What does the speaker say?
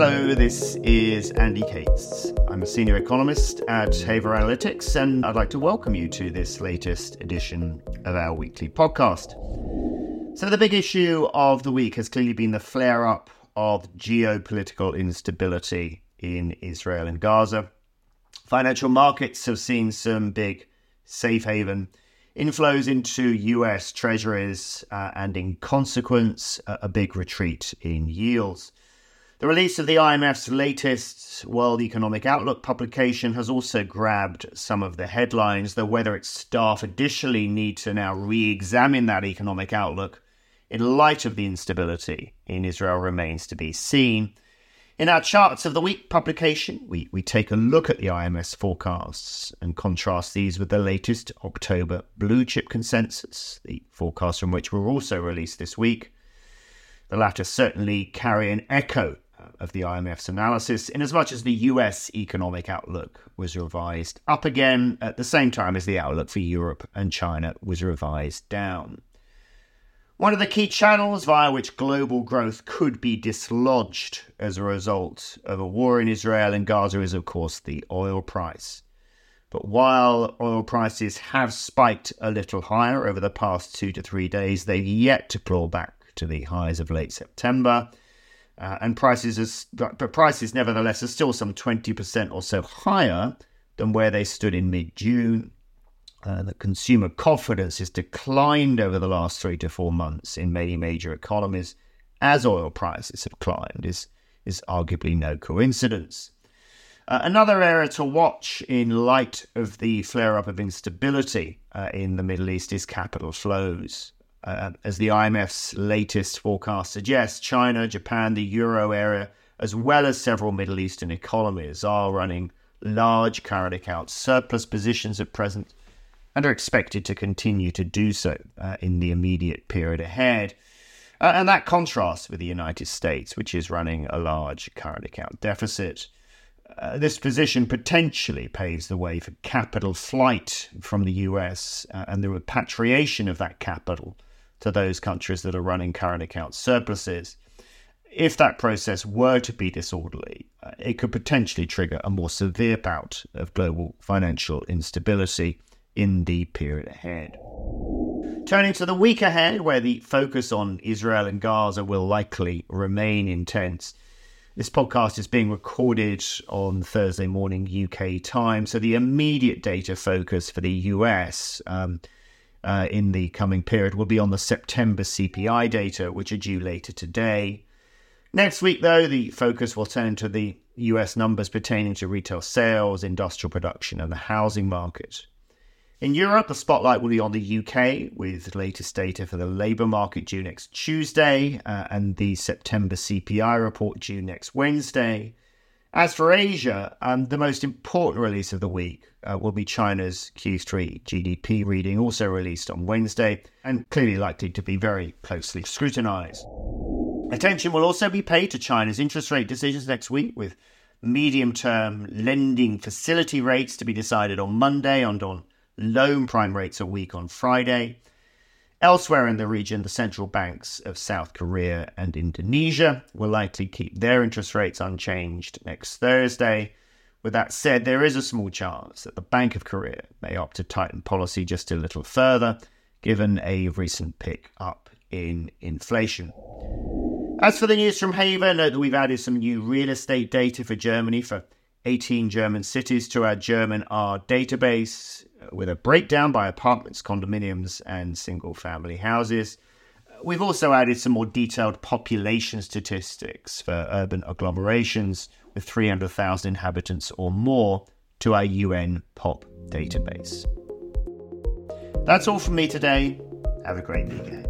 Hello, this is Andy Cates. I'm a senior economist at Haver Analytics, and I'd like to welcome you to this latest edition of our weekly podcast. So, the big issue of the week has clearly been the flare up of geopolitical instability in Israel and Gaza. Financial markets have seen some big safe haven inflows into US treasuries, uh, and in consequence, a big retreat in yields. The release of the IMF's latest World Economic Outlook publication has also grabbed some of the headlines, though whether its staff additionally need to now re examine that economic outlook in light of the instability in Israel remains to be seen. In our Charts of the Week publication, we, we take a look at the IMF's forecasts and contrast these with the latest October blue chip consensus, the forecasts from which were also released this week. The latter certainly carry an echo of the IMF's analysis, in as much as the US economic outlook was revised up again at the same time as the outlook for Europe and China was revised down. One of the key channels via which global growth could be dislodged as a result of a war in Israel and Gaza is, of course, the oil price. But while oil prices have spiked a little higher over the past two to three days, they've yet to claw back to the highs of late September. Uh, and prices, but prices nevertheless are still some 20% or so higher than where they stood in mid June. Uh, the consumer confidence has declined over the last three to four months in many major economies as oil prices have climbed is, is arguably no coincidence. Uh, another area to watch in light of the flare up of instability uh, in the Middle East is capital flows. Uh, as the IMF's latest forecast suggests, China, Japan, the euro area, as well as several Middle Eastern economies, are running large current account surplus positions at present and are expected to continue to do so uh, in the immediate period ahead. Uh, and that contrasts with the United States, which is running a large current account deficit. Uh, this position potentially paves the way for capital flight from the US uh, and the repatriation of that capital to those countries that are running current account surpluses. If that process were to be disorderly, it could potentially trigger a more severe bout of global financial instability in the period ahead. Turning to the week ahead, where the focus on Israel and Gaza will likely remain intense. This podcast is being recorded on Thursday morning UK time, so the immediate data focus for the US um, uh, in the coming period will be on the September CPI data, which are due later today. Next week, though, the focus will turn to the US numbers pertaining to retail sales, industrial production, and the housing market. In Europe, the spotlight will be on the UK with latest data for the labour market due next Tuesday uh, and the September CPI report due next Wednesday. As for Asia, um, the most important release of the week uh, will be China's Q3 GDP reading, also released on Wednesday, and clearly likely to be very closely scrutinized. Attention will also be paid to China's interest rate decisions next week, with medium term lending facility rates to be decided on Monday and on loan prime rates a week on Friday. Elsewhere in the region, the central banks of South Korea and Indonesia will likely keep their interest rates unchanged next Thursday. With that said, there is a small chance that the Bank of Korea may opt to tighten policy just a little further, given a recent pick up in inflation. As for the news from Haver, note that we've added some new real estate data for Germany for 18 German cities to our German R database with a breakdown by apartments, condominiums, and single family houses. We've also added some more detailed population statistics for urban agglomerations with 300,000 inhabitants or more to our UN POP database. That's all from me today. Have a great weekend.